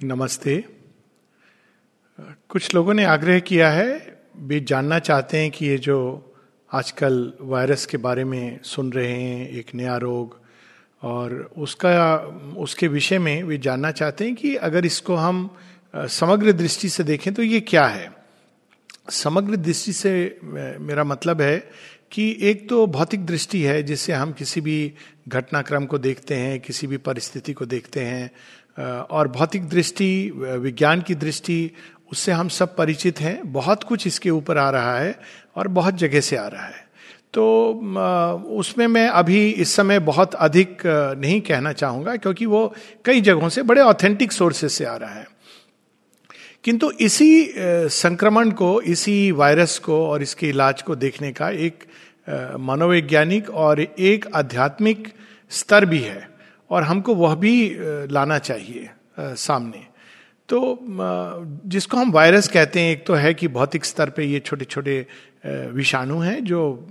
नमस्ते। कुछ लोगों ने आग्रह किया है भी जानना चाहते हैं कि ये जो आजकल वायरस के बारे में सुन रहे हैं, एक नया रोग, और उसका, उसके विषय में वे जानना चाहते हैं कि अगर इसको हम समग्र दृष्टि से देखें तो ये क्या है। समग्र दृष्टि से मेरा मतलब है कि एक तो भौतिक दृष्टि है जिससे हम किसी भी घटनाक्रम को देखते हैं, किसी भी परिस्थिति को देखते हैं और भौतिक दृष्टि विज्ञान की दृष्टि, उससे हम सब परिचित हैं। बहुत कुछ इसके ऊपर आ रहा है और बहुत जगह से आ रहा है। तो उसमें मैं अभी इस समय बहुत अधिक नहीं कहना चाहूँगा क्योंकि वो कई जगहों से बड़े ऑथेंटिक सोर्सेस से आ रहा है। किंतु इसी संक्रमण को, इसी वायरस को और इसके इलाज को देखने का एक मनोवैज्ञानिक और एक आध्यात्मिक स्तर भी है। और हमको वह भी लाना चाहिए सामने। तो जिसको हम वायरस कहते हैं, एक तो है कि भौतिक स्तर पे ये छोटे छोटे विषाणु हैं जो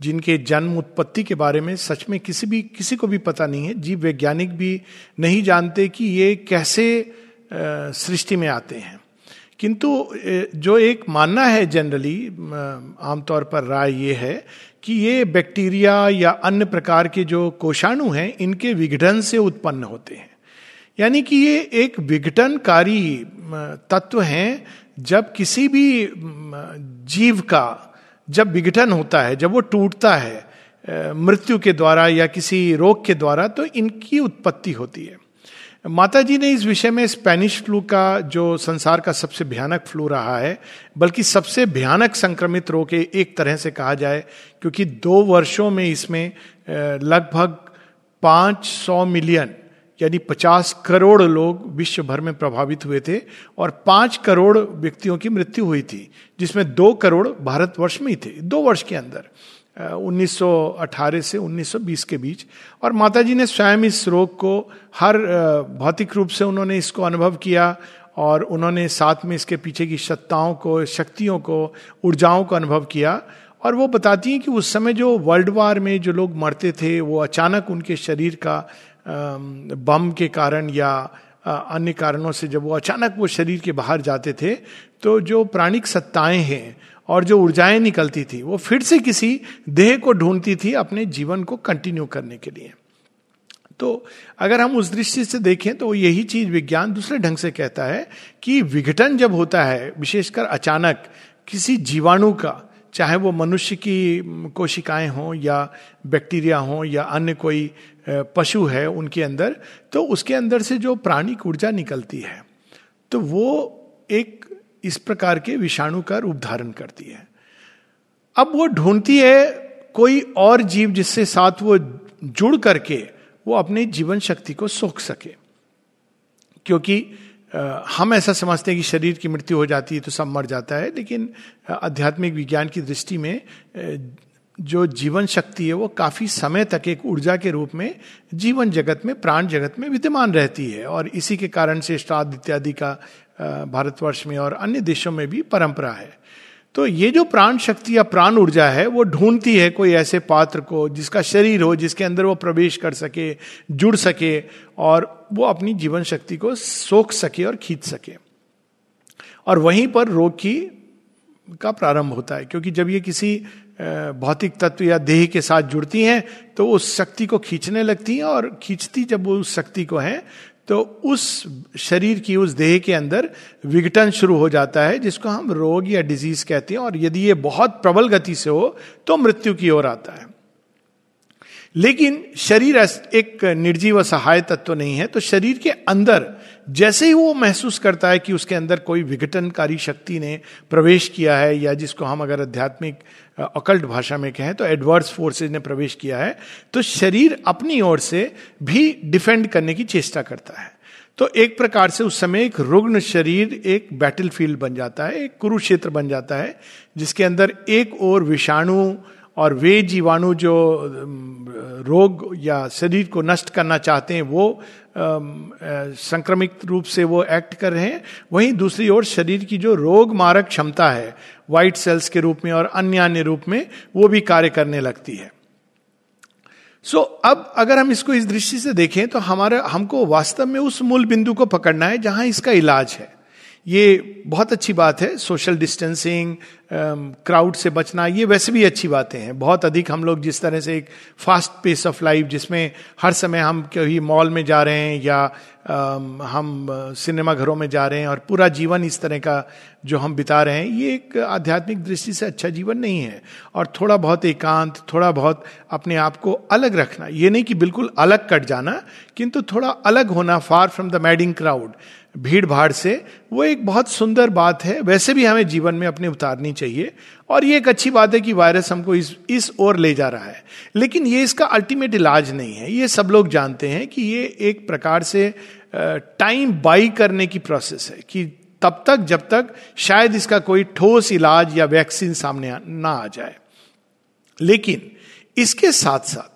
जिनके जन्म उत्पत्ति के बारे में सच में किसी भी, किसी को भी पता नहीं है। जीव वैज्ञानिक भी नहीं जानते कि ये कैसे सृष्टि में आते हैं। किंतु जो एक मानना है जनरली आमतौर पर राय ये है कि ये बैक्टीरिया या अन्य प्रकार के जो कोषाणु हैं, इनके विघटन से उत्पन्न होते हैं। यानी कि ये एक विघटनकारी तत्व हैं, जब किसी भी जीव का जब विघटन होता है, जब वो टूटता है मृत्यु के द्वारा या किसी रोग के द्वारा तो इनकी उत्पत्ति होती है। माता जी ने इस विषय में स्पेनिश फ्लू का जो संसार का सबसे भयानक फ्लू रहा है, बल्कि सबसे भयानक संक्रमित रोग एक तरह से कहा जाए, क्योंकि दो वर्षों में इसमें लगभग पाँच सौ मिलियन, यानी पचास करोड़ लोग विश्व भर में प्रभावित हुए थे, और पाँच करोड़ व्यक्तियों की मृत्यु हुई थी, जिसमें दो करोड़ भारतवर्ष में ही थे, दो वर्ष के अंदर। 1918 से 1920 के बीच। और माता जी ने स्वयं इस रोग को हर भौतिक रूप से उन्होंने इसको अनुभव किया और उन्होंने साथ में इसके पीछे की सत्ताओं को, शक्तियों को, ऊर्जाओं को अनुभव किया। और वो बताती हैं कि उस समय जो वर्ल्ड वार में जो लोग मरते थे, वो अचानक उनके शरीर का बम के कारण या अन्य कारणों से जब वो अचानक वो शरीर के बाहर जाते थे तो जो प्राणिक सत्ताएँ हैं और जो ऊर्जाएँ निकलती थी, वो फिर से किसी देह को ढूंढती थी अपने जीवन को कंटिन्यू करने के लिए। तो अगर हम उस दृष्टि से देखें तो यही चीज़ विज्ञान दूसरे ढंग से कहता है कि विघटन जब होता है, विशेषकर अचानक किसी जीवाणु का, चाहे वो मनुष्य की कोशिकाएँ हों या बैक्टीरिया हों या अन्य कोई पशु है उनके अंदर तो उसके अंदर से जो प्राणिक ऊर्जा निकलती है तो वो एक इस प्रकार के विषाणु का रूप धारण करती है। अब वो ढूंढती है कोई और जीव जिससे साथ वो जुड़ करके वो अपने जीवन शक्ति को सोख सके। क्योंकि हम ऐसा समझते हैं कि शरीर की मृत्यु हो जाती है तो सब मर जाता है, लेकिन आध्यात्मिक विज्ञान की दृष्टि में जो जीवन शक्ति है वो काफ़ी समय तक एक ऊर्जा के रूप में जीवन जगत में, प्राण जगत में विद्यमान रहती है। और इसी के कारण से श्राद्ध इत्यादि का भारतवर्ष में और अन्य देशों में भी परंपरा है। तो ये जो प्राण शक्ति या प्राण ऊर्जा है, वो ढूंढती है कोई ऐसे पात्र को जिसका शरीर हो, जिसके अंदर वो प्रवेश कर सके, जुड़ सके और वो अपनी जीवन शक्ति को सोख सके और खींच सके। और वहीं पर रोग की का प्रारंभ होता है, क्योंकि जब ये किसी भौतिक तत्व या देह के साथ जुड़ती हैं तो उस शक्ति को खींचने लगती हैं और खींचती जब वो उस शक्ति को है तो उस शरीर की, उस देह के अंदर विघटन शुरू हो जाता है, जिसको हम रोग या डिज़ीज़ कहते हैं। और यदि ये बहुत प्रबल गति से हो तो मृत्यु की ओर आता है। लेकिन शरीर एक निर्जीव सहाय तत्व नहीं है तो शरीर के अंदर जैसे ही वो महसूस करता है कि उसके अंदर कोई विघटनकारी शक्ति ने प्रवेश किया है या जिसको हम अगर आध्यात्मिक अकल्ट भाषा में कहें तो एडवर्स फोर्सेज ने प्रवेश किया है तो शरीर अपनी ओर से भी डिफेंड करने की चेष्टा करता है। तो एक प्रकार से उस समय एक रुग्ण शरीर एक बैटल फ़ील्ड बन जाता है, एक कुरुक्षेत्र बन जाता है, जिसके अंदर एक और विषाणु और वे जीवाणु जो रोग या शरीर को नष्ट करना चाहते हैं, वो संक्रमित रूप से वो एक्ट कर रहे हैं। वहीं दूसरी ओर शरीर की जो रोग मारक क्षमता है व्हाइट सेल्स के रूप में और अन्य अन्य रूप में वो भी कार्य करने लगती है। सो so, अब अगर हम इसको इस दृष्टि से देखें तो हमारे हमको वास्तव में उस मूल बिंदु को पकड़ना है जहाँ इसका इलाज है। ये बहुत अच्छी बात है सोशल डिस्टेंसिंग क्राउड से बचना ये वैसे भी अच्छी बातें हैं। बहुत अधिक हम लोग जिस तरह से एक फास्ट पेस ऑफ़ लाइफ जिसमें हर समय हम कभी मॉल में जा रहे हैं या um, हम सिनेमा घरों में जा रहे हैं और पूरा जीवन इस तरह का जो हम बिता रहे हैं ये एक आध्यात्मिक दृष्टि से अच्छा जीवन नहीं है। और थोड़ा बहुत एकांत थोड़ा बहुत अपने आप को अलग रखना ये नहीं कि बिल्कुल अलग कट जाना किंतु थोड़ा अलग होना far from the madding crowd भीड़ भाड़ से, वो एक बहुत सुंदर बात है। वैसे भी हमें जीवन में अपने उतारनी चाहिए। और ये एक अच्छी बात है कि वायरस हमको इस इस ओर ले जा रहा है। लेकिन ये इसका अल्टीमेट इलाज नहीं है। ये सब लोग जानते हैं कि ये एक प्रकार से टाइम बाई करने की प्रोसेस है कि तब तक, जब तक शायद इसका कोई ठोस इलाज या वैक्सीन सामने ना आ जाए। लेकिन इसके साथ साथ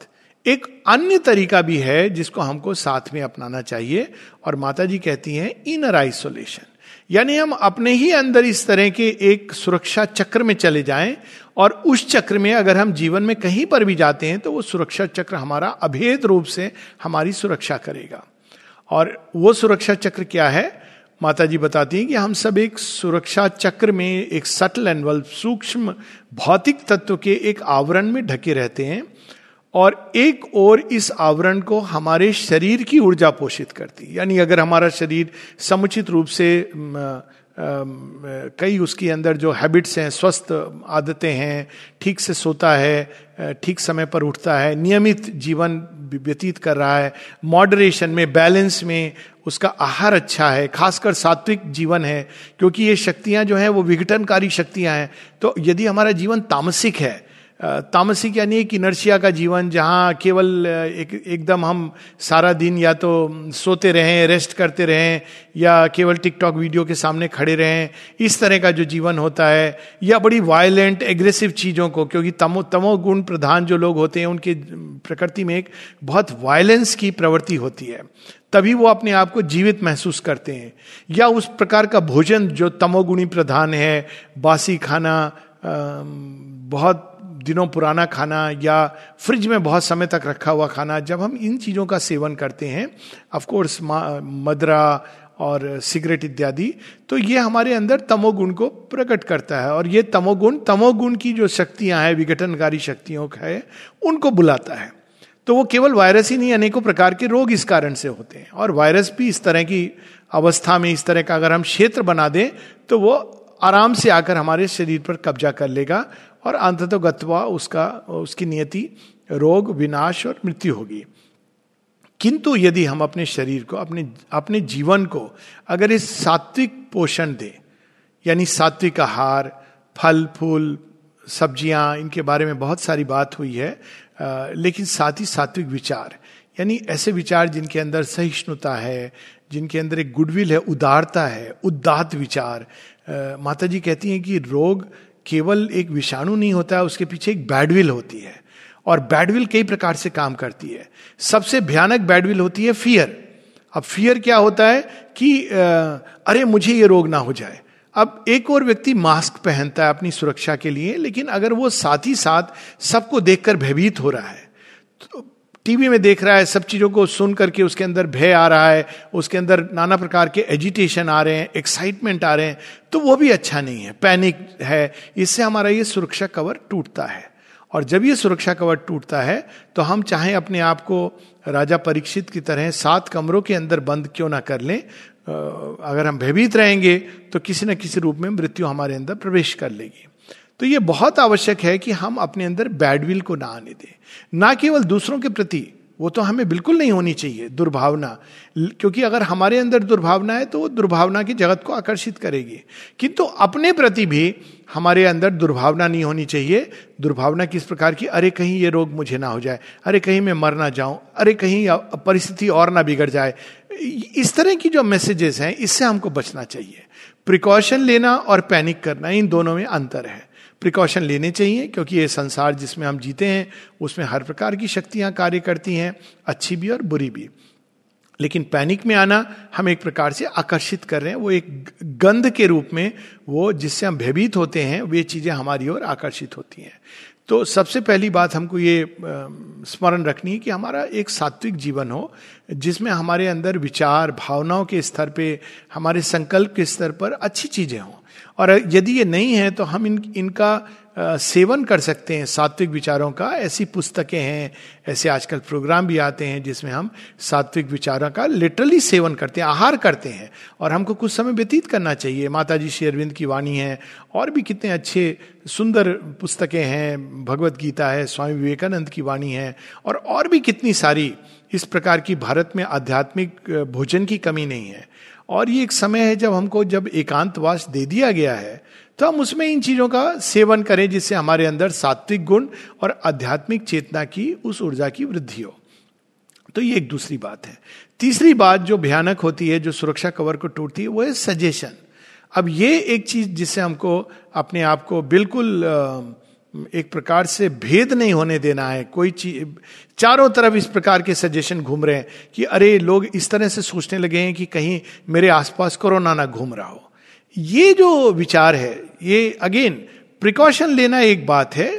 एक अन्य तरीका भी है जिसको हमको साथ में अपनाना चाहिए। और माता जी कहती हैं, इनर आइसोलेशन। यानी हम अपने ही अंदर इस तरह के एक सुरक्षा चक्र में चले जाएँ और उस चक्र में अगर हम जीवन में कहीं पर भी जाते हैं तो वो सुरक्षा चक्र हमारा अभेद रूप से हमारी सुरक्षा करेगा। और वो सुरक्षा चक्र क्या है? माता जी बताती हैं कि हम सब एक सुरक्षा चक्र में एक सटल एंड सूक्ष्म भौतिक तत्व के एक आवरण में ढके रहते हैं। और एक और इस आवरण को हमारे शरीर की ऊर्जा पोषित करती यानी अगर हमारा शरीर समुचित रूप से कई उसके अंदर जो हैबिट्स हैं, स्वस्थ आदतें हैं, ठीक से सोता है ठीक समय पर उठता है, नियमित जीवन व्यतीत कर रहा है मॉडरेशन में बैलेंस में उसका आहार अच्छा है, खासकर सात्विक जीवन है, क्योंकि ये शक्तियाँ जो हैं वो विघटनकारी शक्तियाँ हैं तो यदि हमारा जीवन तामसिक है तामसिक यानी एक इनर्शिया का जीवन, जहाँ केवल एक, एकदम हम सारा दिन या तो सोते रहें रेस्ट करते रहें, या केवल टिकटॉक वीडियो के सामने खड़े रहें, इस तरह का जो जीवन होता है, या बड़ी वायलेंट एग्रेसिव चीज़ों को, क्योंकि तमो तमो गुण प्रधान जो लोग होते हैं, उनके प्रकृति में एक बहुत वायलेंस की प्रवृत्ति होती है। तभी वो अपने आप को जीवित महसूस करते हैं। या उस प्रकार का भोजन जो तमोगुणी प्रधान है, बासी खाना बहुत दिनों पुराना खाना या फ्रिज में बहुत समय तक रखा हुआ खाना, जब हम इन चीज़ों का सेवन करते हैं ऑफकोर्स मदरा और सिगरेट इत्यादि तो ये हमारे अंदर तमोगुण को प्रकट करता है और ये तमोगुण तमोगुण की जो शक्तियाँ हैं, विघटनकारी शक्तियों का है, उनको बुलाता है। तो वो केवल वायरस ही नहीं, अनेकों प्रकार के रोग इस कारण से होते हैं। और वायरस भी इस तरह की अवस्था में, इस तरह का अगर हम क्षेत्र बना दें तो वो आराम से आकर हमारे शरीर पर कब्जा कर लेगा और अंततो गत्वा उसका उसकी नियति रोग विनाश और मृत्यु होगी। किंतु यदि हम अपने शरीर को अपने अपने जीवन को अगर इस सात्विक पोषण दें यानी सात्विक आहार फल फूल सब्ज़ियाँ इनके बारे में बहुत सारी बात हुई है आ, लेकिन साथ ही सात्विक विचार यानी ऐसे विचार जिनके अंदर सहिष्णुता है जिनके अंदर एक गुडविल है उदारता है उदात विचार माता जी कहती हैं कि रोग केवल एक विषाणु नहीं होता है उसके पीछे एक बैडविल होती है। और बैडविल कई प्रकार से काम करती है। सबसे भयानक बैडविल होती है फियर। अब फियर क्या होता है कि अरे मुझे ये रोग ना हो जाए। अब एक और व्यक्ति मास्क पहनता है अपनी सुरक्षा के लिए, लेकिन अगर वो साथ ही साथ सबको देखकर भयभीत हो रहा है तो टीवी में देख रहा है, सब चीज़ों को सुन करके उसके अंदर भय आ रहा है, उसके अंदर नाना प्रकार के एजिटेशन आ रहे हैं एक्साइटमेंट आ रहे हैं तो वो भी अच्छा नहीं है। पैनिक है। इससे हमारा ये सुरक्षा कवर टूटता है। और जब ये सुरक्षा कवर टूटता है तो हम चाहे अपने आप को राजा परीक्षित की तरह सात कमरों के अंदर बंद क्यों ना कर लें अगर हम भयभीत रहेंगे तो किसी न किसी रूप में मृत्यु हमारे अंदर प्रवेश कर लेगी। तो ये बहुत आवश्यक है कि हम अपने अंदर बैडविल को ना आने दें। ना केवल दूसरों के प्रति, वो तो हमें बिल्कुल नहीं होनी चाहिए, दुर्भावना। क्योंकि अगर हमारे अंदर दुर्भावना है तो वो दुर्भावना की जगत को आकर्षित करेगी। किंतु अपने प्रति भी हमारे अंदर दुर्भावना नहीं होनी चाहिए। दुर्भावना किस प्रकार की, अरे कहीं ये रोग मुझे ना हो जाए, अरे कहीं मैं मर ना जाऊँ, अरे कहीं परिस्थिति और ना बिगड़ जाए। इस तरह की जो मैसेजेस हैं, इससे हमको बचना चाहिए। प्रिकॉशन लेना और पैनिक करना, इन दोनों में अंतर है। प्रिकॉशन लेने चाहिए, क्योंकि ये संसार जिसमें हम जीते हैं, उसमें हर प्रकार की शक्तियाँ कार्य करती हैं, अच्छी भी और बुरी भी। लेकिन पैनिक में आना, हम एक प्रकार से आकर्षित कर रहे हैं, वो एक गंध के रूप में, वो जिससे हम भयभीत होते हैं, वे चीज़ें हमारी ओर आकर्षित होती हैं। तो सबसे पहली बात हमको ये स्मरण रखनी है कि हमारा एक सात्विक जीवन हो, जिसमें हमारे अंदर विचार, भावनाओं के स्तर पे, हमारे संकल्प के स्तर पर अच्छी चीज़ें हों। और यदि ये नहीं है तो हम इन, इनका सेवन कर सकते हैं सात्विक विचारों का। ऐसी पुस्तकें हैं ऐसे आजकल प्रोग्राम भी आते हैं जिसमें हम सात्विक विचारों का लिटरली सेवन करते हैं, आहार करते हैं और हमको कुछ समय व्यतीत करना चाहिए। माता जी श्री अरविंद की वाणी है और भी कितने अच्छे सुंदर पुस्तकें हैं, भगवत गीता है, स्वामी विवेकानंद की वाणी है और और भी कितनी सारी इस प्रकार की भारत में आध्यात्मिक भोजन की कमी नहीं है। और ये एक समय है जब हमको जब एकांतवास दे दिया गया है तो हम उसमें इन चीज़ों का सेवन करें जिससे हमारे अंदर सात्विक गुण और आध्यात्मिक चेतना की उस ऊर्जा की वृद्धि हो। तो ये एक दूसरी बात है। तीसरी बात जो भयानक होती है, जो सुरक्षा कवर को टूटती है, वो है सजेशन अब ये एक चीज़ जिससे हमको अपने आप को बिल्कुल एक प्रकार से भेद नहीं होने देना है। कोई चीज़ चारों तरफ़ इस प्रकार के सजेशन घूम रहे हैं कि अरे, लोग इस तरह से सोचने लगे हैं कि कहीं मेरे आसपास कोरोना ना घूम रहा हो। ये जो विचार है, ये अगेन प्रिकॉशन लेना एक बात है।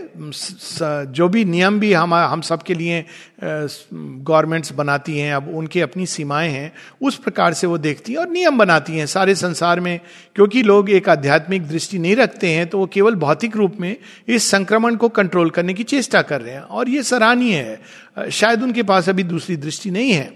जो भी नियम भी हम हम सब के लिए गवर्नमेंट्स बनाती हैं, अब उनकी अपनी सीमाएँ हैं, उस प्रकार से वो देखती हैं और नियम बनाती हैं सारे संसार में। क्योंकि लोग एक आध्यात्मिक दृष्टि नहीं रखते हैं तो वो केवल भौतिक रूप में इस संक्रमण को कंट्रोल करने की चेष्टा कर रहे हैं। और ये सराहनीय है। शायद उनके पास अभी दूसरी दृष्टि नहीं है।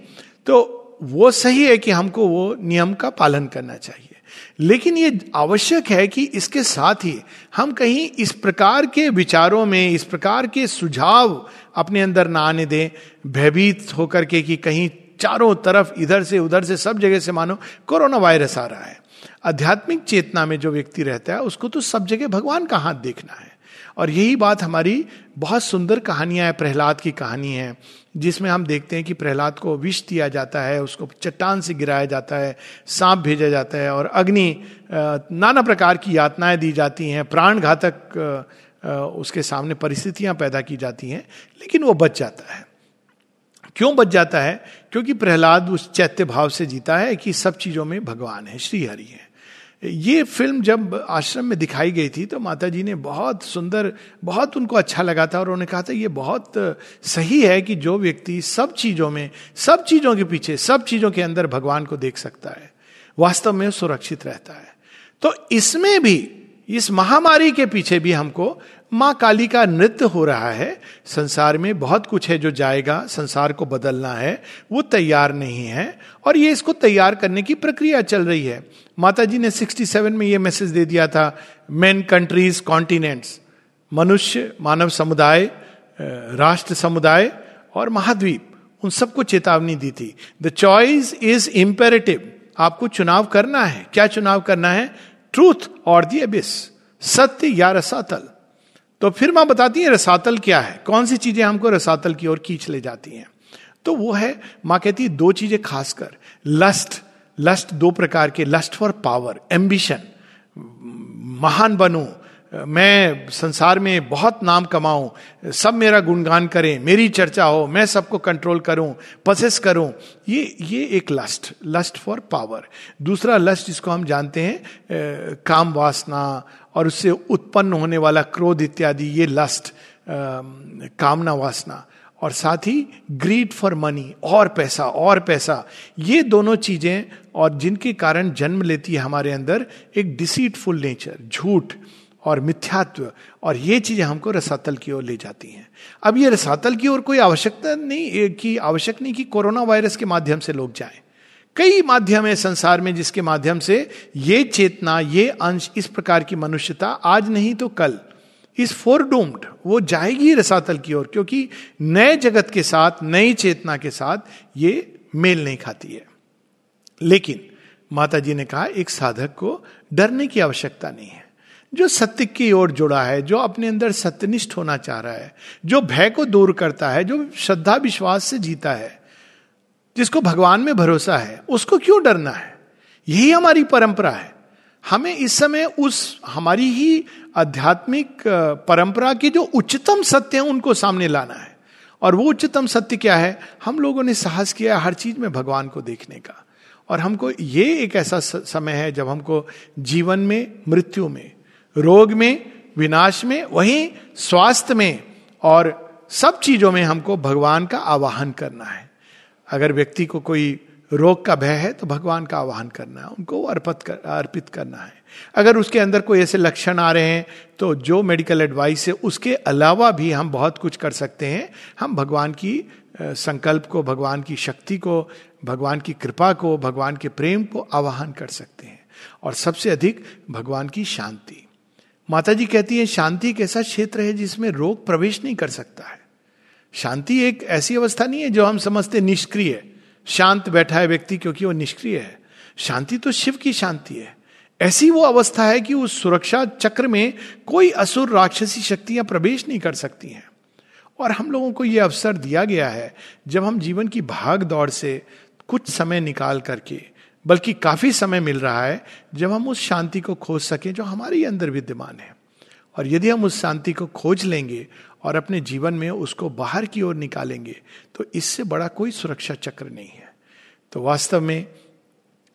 तो वो सही है कि हमको वो नियम का पालन करना चाहिए। लेकिन ये आवश्यक है कि इसके साथ ही हम कहीं इस प्रकार के विचारों में, इस प्रकार के सुझाव अपने अंदर ना आने दें, भयभीत होकर के कि कहीं चारों तरफ़, इधर से उधर से सब जगह से मानो कोरोना वायरस आ रहा है। आध्यात्मिक चेतना में जो व्यक्ति रहता है, उसको तो सब जगह भगवान का हाथ देखना है। और यही बात हमारी बहुत सुंदर कहानियाँ है, प्रहलाद की कहानी है, जिसमें हम देखते हैं कि प्रहलाद को विष दिया जाता है, उसको चट्टान से गिराया जाता है, सांप भेजा जाता है और अग्नि नाना प्रकार की यातनाएँ दी जाती हैं प्राण घातक उसके सामने परिस्थितियाँ पैदा की जाती हैं, लेकिन वो बच जाता है। क्यों बच जाता है? क्योंकि प्रहलाद उस चैत्य भाव से जीता है कि सब चीज़ों में भगवान है, श्रीहरि है। ये फ़िल्म जब आश्रम में दिखाई गई थी तो माता जी ने बहुत सुंदर, बहुत उनको अच्छा लगा था और उन्होंने कहा था, ये बहुत सही है कि जो व्यक्ति सब चीज़ों में, सब चीज़ों के पीछे, सब चीज़ों के अंदर भगवान को देख सकता है, वास्तव में सुरक्षित रहता है। तो इसमें भी इस महामारी के पीछे भी हमको माँ काली का नृत्य हो रहा है। संसार में बहुत कुछ है जो जाएगा, संसार को बदलना है, वो तैयार नहीं है। और ये इसको तैयार करने की प्रक्रिया चल रही है। माता जी ने 67 में ये मैसेज दे दिया था मेन कंट्रीज़ कॉन्टिनेंट्स मनुष्य, मानव समुदाय राष्ट्र समुदाय और महाद्वीप, उन सबको चेतावनी दी थी। द चॉइस इज़ इंपेरेटिव आपको चुनाव करना है। क्या चुनाव करना है? ट्रूथ और दी एबिस सत्य या रसातल तो फिर माँ बताती है रसातल क्या है? कौन सी चीज़ें हमको रसातल की ओर खींच ले जाती हैं? तो वो है, माँ कहती है दो चीज़ें खासकर लस्ट लस्ट दो प्रकार के लस्ट फॉर पावर एम्बिशन महान बनूं मैं संसार में बहुत नाम कमाऊं, सब मेरा गुणगान करें, मेरी चर्चा हो, मैं सबको कंट्रोल करूँ पसेस करूँ, ये ये एक लस्ट लस्ट फॉर पावर दूसरा लस्ट जिसको हम जानते हैं काम वासना और उससे उत्पन्न होने वाला क्रोध इत्यादि, ये लस्ट कामना वासना। और साथ ही ग्रीड फॉर मनी और पैसा और पैसा। ये दोनों चीज़ें और जिनके कारण जन्म लेती है हमारे अंदर एक डिसीटफुल नेचर झूठ। और मिथ्यात्व, और ये चीज़ें हमको रसातल की ओर ले जाती हैं। अब ये रसातल की ओर कोई आवश्यकता नहीं कि आवश्यक नहीं कि कोरोना वायरस के माध्यम से लोग जाएँ। कई माध्यम है संसार में जिसके माध्यम से ये चेतना, ये अंश, इस प्रकार की मनुष्यता आज नहीं तो कल, इस फोर डूम्ड वो जाएगी रसातल की ओर, क्योंकि नए जगत के साथ, नई चेतना के साथ ये मेल नहीं खाती है। लेकिन माता जी ने कहा, एक साधक को डरने की आवश्यकता नहीं है। जो सत्य की ओर जुड़ा है, जो अपने अंदर सत्यनिष्ठ होना चाह रहा है, जो भय को दूर करता है, जो श्रद्धा विश्वास से जीता है, जिसको भगवान में भरोसा है, उसको क्यों डरना है? यही हमारी परंपरा है। हमें इस समय उस हमारी ही आध्यात्मिक परंपरा के जो उच्चतम सत्य हैं, उनको सामने लाना है। और वो उच्चतम सत्य क्या है? हम लोगों ने साहस किया हर चीज़ में भगवान को देखने का। और हमको ये एक ऐसा समय है जब हमको जीवन में, मृत्यु में रोग में विनाश में वहीं स्वास्थ्य में और सब चीज़ों में हमको भगवान का आवाहन करना है। अगर व्यक्ति को कोई रोग का भय है तो भगवान का आवाहन करना है उनको अर्पित कर, अर्पित करना है। अगर उसके अंदर कोई ऐसे लक्षण आ रहे हैं तो जो मेडिकल एडवाइस है उसके अलावा भी हम बहुत कुछ कर सकते हैं। हम भगवान की संकल्प को भगवान की शक्ति को भगवान की कृपा को भगवान के प्रेम को आवाहन कर सकते हैं। और सबसे अधिक भगवान की शांति। माता जी कहती है, शांति एक ऐसा क्षेत्र है जिसमें रोग प्रवेश नहीं कर सकता है। शांति एक ऐसी अवस्था नहीं है जो हम समझते निष्क्रिय शांत बैठा है व्यक्ति क्योंकि वो निष्क्रिय है। शांति तो शिव की शांति है। ऐसी वो अवस्था है कि उस सुरक्षा चक्र में कोई असुर राक्षसी शक्तियाँ प्रवेश नहीं कर सकती हैं। और हम लोगों को यह अवसर दिया गया है, जब हम जीवन की भाग दौड़ से कुछ समय निकाल करके बल्कि काफ़ी समय मिल रहा है जब हम उस शांति को खोज सकें जो हमारे अंदर विद्यमान है। और यदि हम उस शांति को खोज लेंगे और अपने जीवन में उसको बाहर की ओर निकालेंगे तो इससे बड़ा कोई सुरक्षा चक्र नहीं है। तो वास्तव में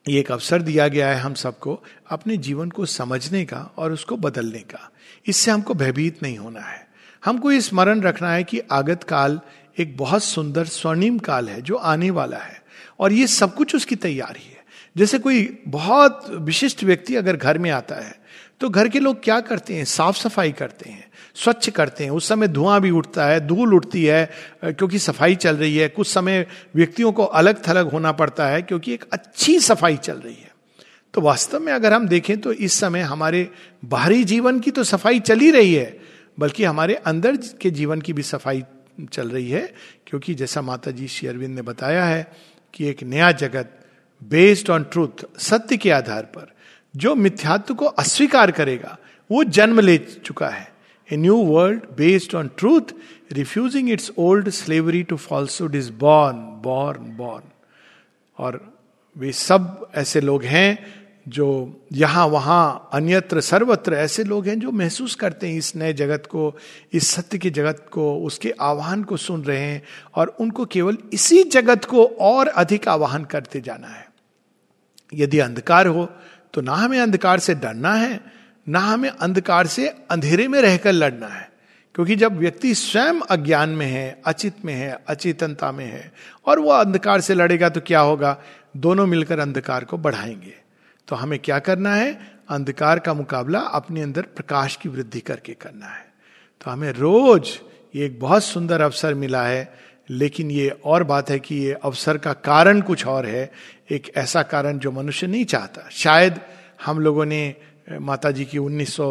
ये एक अवसर दिया गया है हम सबको अपने जीवन को समझने का और उसको बदलने का। इससे हमको भयभीत नहीं होना है। हमको ये स्मरण रखना है कि आगत काल एक बहुत सुंदर स्वर्णिम काल है जो आने वाला है और ये सब कुछ उसकी तैयारी है। जैसे कोई बहुत विशिष्ट व्यक्ति अगर घर में आता है तो घर के लोग क्या करते हैं? साफ़ सफ़ाई करते हैं, स्वच्छ करते हैं। उस समय धुआँ भी उठता है, धूल उठती है क्योंकि सफ़ाई चल रही है। कुछ समय व्यक्तियों को अलग थलग होना पड़ता है, क्योंकि एक अच्छी सफ़ाई चल रही है। तो वास्तव में अगर हम देखें तो इस समय हमारे बाहरी जीवन की तो सफ़ाई चल ही रही है, बल्कि हमारे अंदर के जीवन की भी सफ़ाई चल रही है, क्योंकि जैसा माता जी श्री अरविंद ने बताया है कि एक नया जगत बेस्ड ऑन ट्रूथ सत्य के आधार पर, जो मिथ्यात्व को अस्वीकार करेगा, वो जन्म ले चुका है। A new world based on truth refusing its old slavery to falsehood is born born born और वे सब ऐसे लोग हैं जो यहाँ, वहाँ, अन्यत्र, सर्वत्र ऐसे लोग हैं जो महसूस करते हैं इस नए जगत को, इस सत्य के जगत को, उसके आह्वान को सुन रहे हैं और उनको केवल इसी जगत को और अधिक आह्वान करते जाना है। यदि अंधकार हो तो ना हमें अंधकार से डरना है, ना हमें अंधकार से अंधेरे में रहकर लड़ना है। क्योंकि जब व्यक्ति स्वयं अज्ञान में है, अचित में है, अचेतनता में है, और वह अंधकार से लड़ेगा तो क्या होगा? दोनों मिलकर अंधकार को बढ़ाएँगे। तो हमें क्या करना है? अंधकार का मुकाबला अपने अंदर प्रकाश की वृद्धि करके करना है। तो हमें रोज ये एक बहुत सुंदर अवसर मिला है लेकिन ये और बात है कि ये अवसर का कारण कुछ और है, एक ऐसा कारण जो मनुष्य नहीं चाहता। शायद हम लोगों ने माता जी की उन्नीस सौ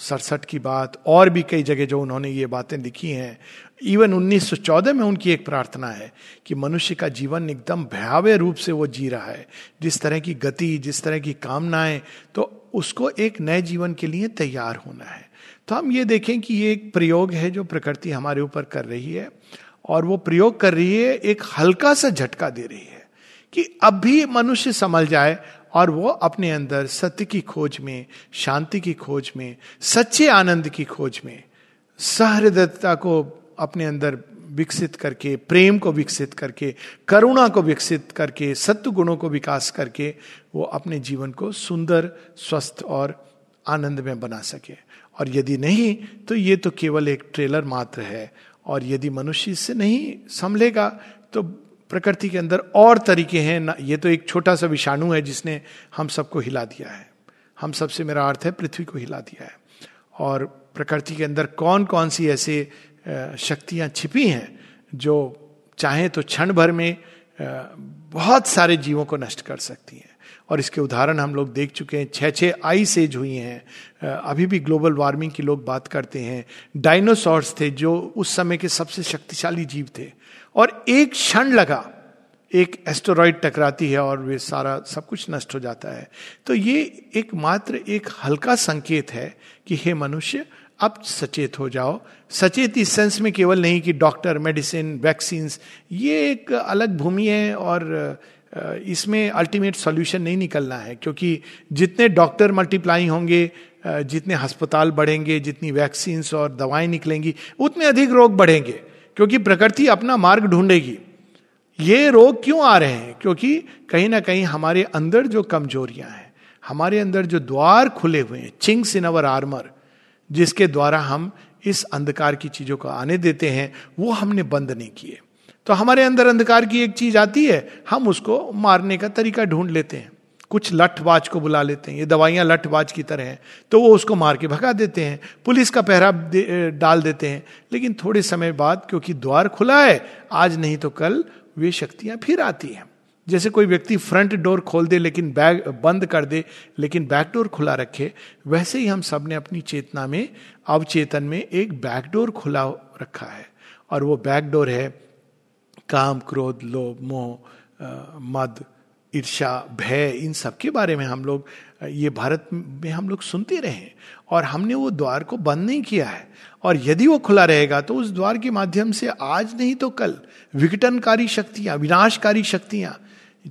सड़सठ की बात, और भी कई जगह जो उन्होंने ये बातें लिखी हैं, इवन 1914 में उनकी एक प्रार्थना है कि मनुष्य का जीवन एकदम भयावह रूप से वो जी रहा है। जिस तरह की गति, जिस तरह की कामनाएँ तो उसको एक नए जीवन के लिए तैयार होना है। तो हम ये देखें कि ये एक प्रयोग है जो प्रकृति हमारे ऊपर कर रही है। और वो प्रयोग कर रही है, एक हल्का सा झटका दे रही है कि अब भी मनुष्य संभल जाए और वो अपने अंदर सत्य की खोज में, शांति की खोज में, सच्चे आनंद की खोज में, सहृदयता को अपने अंदर विकसित करके, प्रेम को विकसित करके, करुणा को विकसित करके सत्य गुणों को विकास करके वो अपने जीवन को सुंदर, स्वस्थ और आनंद में बना सके। और यदि नहीं तो ये तो केवल एक ट्रेलर मात्र है। और यदि मनुष्य इससे नहीं संभलेगा तो प्रकृति के अंदर और तरीके हैं। ना, ये तो एक छोटा सा विषाणु है जिसने हम सबको हिला दिया है। हम सबसे मेरा अर्थ है पृथ्वी को हिला दिया है। और प्रकृति के अंदर कौन कौन सी ऐसे शक्तियाँ छिपी हैं जो चाहे तो क्षण भर में बहुत सारे जीवों को नष्ट कर सकती हैं। और इसके उदाहरण हम लोग देख चुके हैं। छः छः आई सेज हुई हैं। अभी भी ग्लोबल वार्मिंग की लोग बात करते हैं। डायनासोर्स थे जो उस समय के सबसे शक्तिशाली जीव थे। और एक क्षण लगा, एक एस्टोरॉइड टकराती है और वे सारा सब कुछ नष्ट हो जाता है। तो ये एक मात्र एक हल्का संकेत है कि हे मनुष्य, अब सचेत हो जाओ। सचेत इस सेंस में केवल नहीं कि डॉक्टर, मेडिसिन वैक्सीन ये एक अलग भूमि है और इसमें अल्टीमेट सॉल्यूशन नहीं निकलना है, क्योंकि जितने डॉक्टर मल्टीप्लाई होंगे जितने अस्पताल बढ़ेंगे, जितनी वैक्सीन और दवाएँ निकलेंगी, उतने अधिक रोग बढ़ेंगे, क्योंकि प्रकृति अपना मार्ग ढूंढेगी। ये रोग क्यों आ रहे हैं? क्योंकि कहीं ना कहीं हमारे अंदर जो कमजोरियाँ हैं, हमारे अंदर जो द्वार खुले हुए हैं चिंग्स इन अवर आर्मर जिसके द्वारा हम इस अंधकार की चीज़ों को आने देते हैं, वो हमने बंद नहीं किए। तो हमारे अंदर अंधकार की एक चीज़ आती है हम उसको मारने का तरीका ढूंढ लेते हैं। कुछ लठबाज को बुला लेते हैं ये दवाइयाँ लठबाज की तरह हैं तो वो उसको मार के भगा देते हैं पुलिस का पहरा दे, डाल देते हैं। लेकिन थोड़े समय बाद क्योंकि द्वार खुला है आज नहीं तो कल वे शक्तियाँ फिर आती हैं। जैसे कोई व्यक्ति फ्रंट डोर खोल दे लेकिन बैग बंद कर दे लेकिन बैक डोर खुला रखे वैसे ही हम सबने अपनी चेतना में अवचेतन में एक बैक डोर खुला रखा है। और वो बैक डोर है काम, क्रोध, लोभ, मोह मद ईर्षा भय, इन सब के बारे में हम लोग ये भारत में हम लोग सुनते रहे और हमने वो द्वार को बंद नहीं किया है। और यदि वो खुला रहेगा तो उस द्वार के माध्यम से आज नहीं तो कल, विघटनकारी शक्तियाँ, विनाशकारी शक्तियाँ,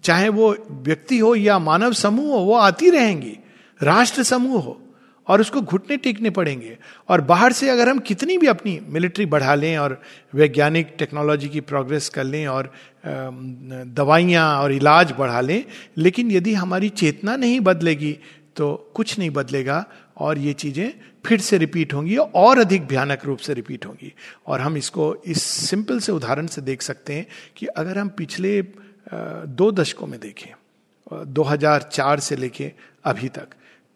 चाहे वो व्यक्ति हो या मानव समूह हो, वो आती रहेंगी, राष्ट्र समूह हो। और उसको घुटने टेकने पड़ेंगे। और बाहर से अगर हम कितनी भी अपनी मिलिट्री बढ़ा लें और वैज्ञानिक टेक्नोलॉजी की प्रोग्रेस कर लें और दवाइयाँ और इलाज बढ़ा लें, लेकिन यदि हमारी चेतना नहीं बदलेगी तो कुछ नहीं बदलेगा और ये चीज़ें फिर से रिपीट होंगी और अधिक भयानक रूप से रिपीट होंगी। और हम इसको इस सिंपल से उदाहरण से देख सकते हैं कि अगर हम पिछले दो दशकों में देखें 2004 से लेके अभी तक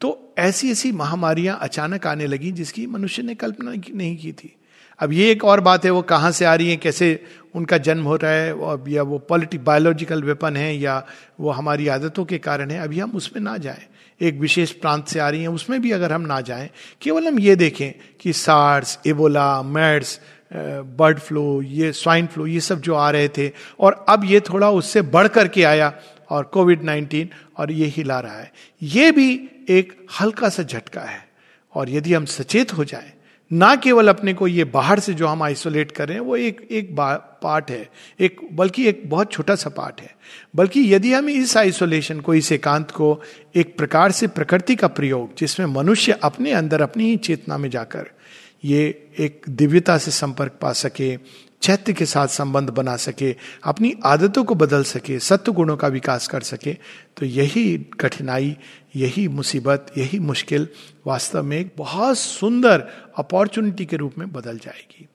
तो ऐसी ऐसी महामारियाँ अचानक आने लगी जिसकी मनुष्य ने कल्पना नहीं की थी। अब ये एक और बात है, वो कहाँ से आ रही है, कैसे उनका जन्म हो रहा है अब या वो पॉलिटिक बायोलॉजिकल वेपन है या वो हमारी आदतों के कारण है, अभी हम उसमें ना जाएँ। एक विशेष प्रांत से आ रही हैं, उसमें भी अगर हम ना जाएँ, केवल हम ये देखें कि SARS Ebola MERS bird flu, ये स्वाइन फ्लू, ये सब जो आ रहे थे, और अब ये थोड़ा उससे बढ़ करके आया, और कोविड नाइन्टीन, और ये हिला रहा है। ये भी एक हल्का सा झटका है। और यदि हम सचेत हो जाए, ना केवल अपने को ये बाहर से जो हम आइसोलेट कर रहे हैं, वो एक एक पार्ट है, एक, बल्कि एक बहुत छोटा सा पार्ट है। बल्कि यदि हम इस आइसोलेशन को, इस एकांत को एक प्रकार से प्रकृति का प्रयोग, जिसमें मनुष्य अपने अंदर, अपनी ही चेतना में जाकर ये एक दिव्यता से संपर्क पा सके, चैत्य के साथ संबंध बना सके, अपनी आदतों को बदल सके सत्य गुणों का विकास कर सके तो यही कठिनाई यही मुसीबत, यही मुश्किल वास्तव में एक बहुत सुंदर अपॉर्चुनिटी के रूप में बदल जाएगी।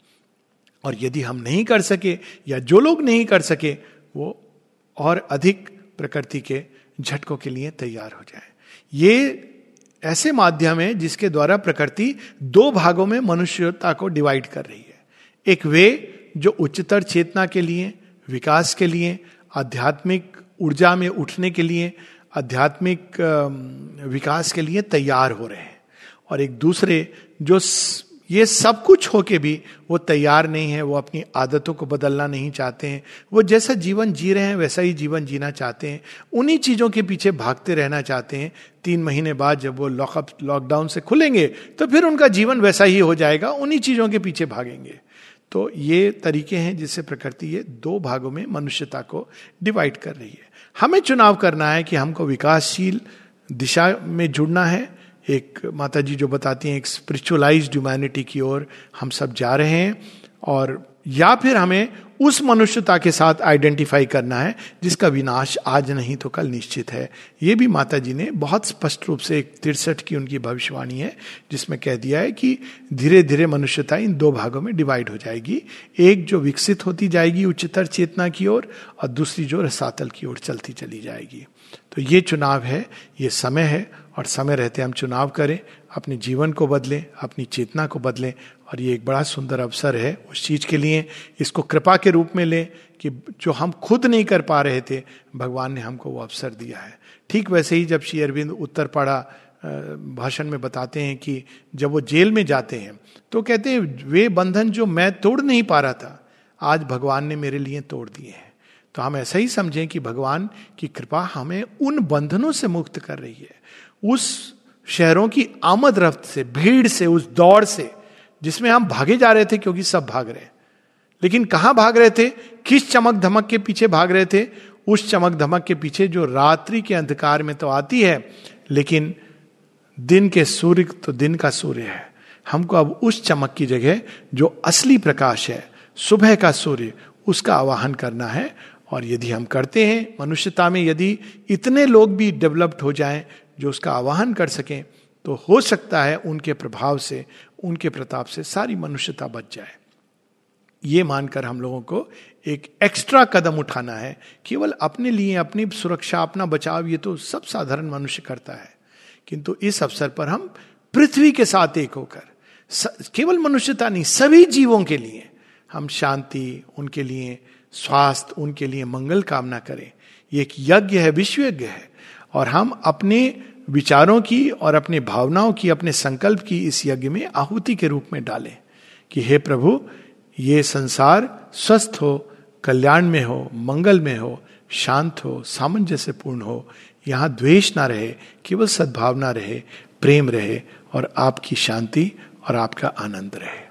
और यदि हम नहीं कर सके, या जो लोग नहीं कर सके, वो और अधिक प्रकृति के झटकों के लिए तैयार हो जाए। ये ऐसे माध्यम है जिसके द्वारा प्रकृति दो भागों में मनुष्यता को डिवाइड कर रही है। एक वे जो उच्चतर चेतना के लिए, विकास के लिए, आध्यात्मिक ऊर्जा में उठने के लिए आध्यात्मिक विकास के लिए तैयार हो रहे हैं। और एक दूसरे जो ये सब कुछ होके भी वो तैयार नहीं है, वो अपनी आदतों को बदलना नहीं चाहते हैं। वो जैसा जीवन जी रहे हैं, वैसा ही जीवन जीना चाहते हैं। उन्हीं चीज़ों के पीछे भागते रहना चाहते हैं। तीन महीने बाद जब वो लॉकअप, लॉकडाउन से खुलेंगे तो फिर उनका जीवन वैसा ही हो जाएगा। उन्हीं चीज़ों के पीछे भागेंगे। तो ये तरीके हैं जिससे प्रकृति ये दो भागों में मनुष्यता को डिवाइड कर रही है। हमें चुनाव करना है कि हमको विकासशील दिशा में जुड़ना है। एक माता जी जो बताती हैं, एक स्पिरिचुअलाइज ह्यूमैनिटी की ओर हम सब जा रहे हैं और या फिर हमें उस मनुष्यता के साथ आइडेंटिफाई करना है जिसका विनाश आज नहीं तो कल निश्चित है। ये भी माता जी ने बहुत स्पष्ट रूप से एक तिरसठ की उनकी भविष्यवाणी है जिसमें कह दिया है कि धीरे धीरे मनुष्यता इन दो भागों में डिवाइड हो जाएगी। एक जो विकसित होती जाएगी उच्चतर चेतना की ओर और, और दूसरी जो रसातल की ओर चलती चली जाएगी। तो ये चुनाव है ये समय है और समय रहते हम चुनाव करें अपने जीवन को बदलें, अपनी चेतना को बदलें और ये एक बड़ा सुंदर अवसर है उस चीज़ के लिए। इसको कृपा के रूप में लें कि जो हम खुद नहीं कर पा रहे थे, भगवान ने हमको वो अवसर दिया है। ठीक वैसे ही जब श्री अरविंद उत्तर पड़ा भाषण में बताते हैं कि जब वो जेल में जाते हैं तो कहते हैं, वे बंधन जो मैं तोड़ नहीं पा रहा था, आज भगवान ने मेरे लिए तोड़ दिए हैं। तो हम ऐसा ही समझें कि भगवान की कृपा हमें उन बंधनों से मुक्त कर रही है। उस शहरों की आमद रफ्त से, भीड़ से, उस दौड़ से, जिसमें हम भागे जा रहे थे क्योंकि सब भाग रहे हैं। लेकिन कहाँ भाग रहे थे? किस चमक धमक के पीछे भाग रहे थे? उस चमक धमक के पीछे जो रात्रि के अंधकार में तो आती है, लेकिन दिन के सूर्य तो दिन का सूर्य है। हमको अब उस चमक की जगह जो असली प्रकाश है, सुबह का सूर्य, उसका आवाहन करना है। और यदि हम करते हैं, मनुष्यता में यदि इतने लोग भी डेवलप्ड हो जाएँ जो उसका आवाहन कर सकें तो हो सकता है उनके प्रभाव से, उनके प्रताप से सारी मनुष्यता बच जाए। ये मानकर हम लोगों को एक एक्स्ट्रा कदम उठाना है। केवल अपने लिए, अपनी सुरक्षा, अपना बचाव, ये तो सब साधारण मनुष्य करता है। किंतु इस अवसर पर हम पृथ्वी के साथ एक होकर केवल मनुष्यता नहीं, सभी जीवों के लिए हम शांति, उनके लिए स्वास्थ्य, उनके लिए मंगल कामना करें। ये एक यज्ञ है विश्व यज्ञ है। और हम अपने विचारों की और अपने भावनाओं की, अपने संकल्प की इस यज्ञ में आहुति के रूप में डालें कि हे प्रभु, ये संसार स्वस्थ हो, कल्याण में हो, मंगल में हो, शांत हो, सामंजस्य पूर्ण हो। यहाँ द्वेष ना रहे, केवल सद्भावना रहे, प्रेम रहे और आपकी शांति और आपका आनंद रहे।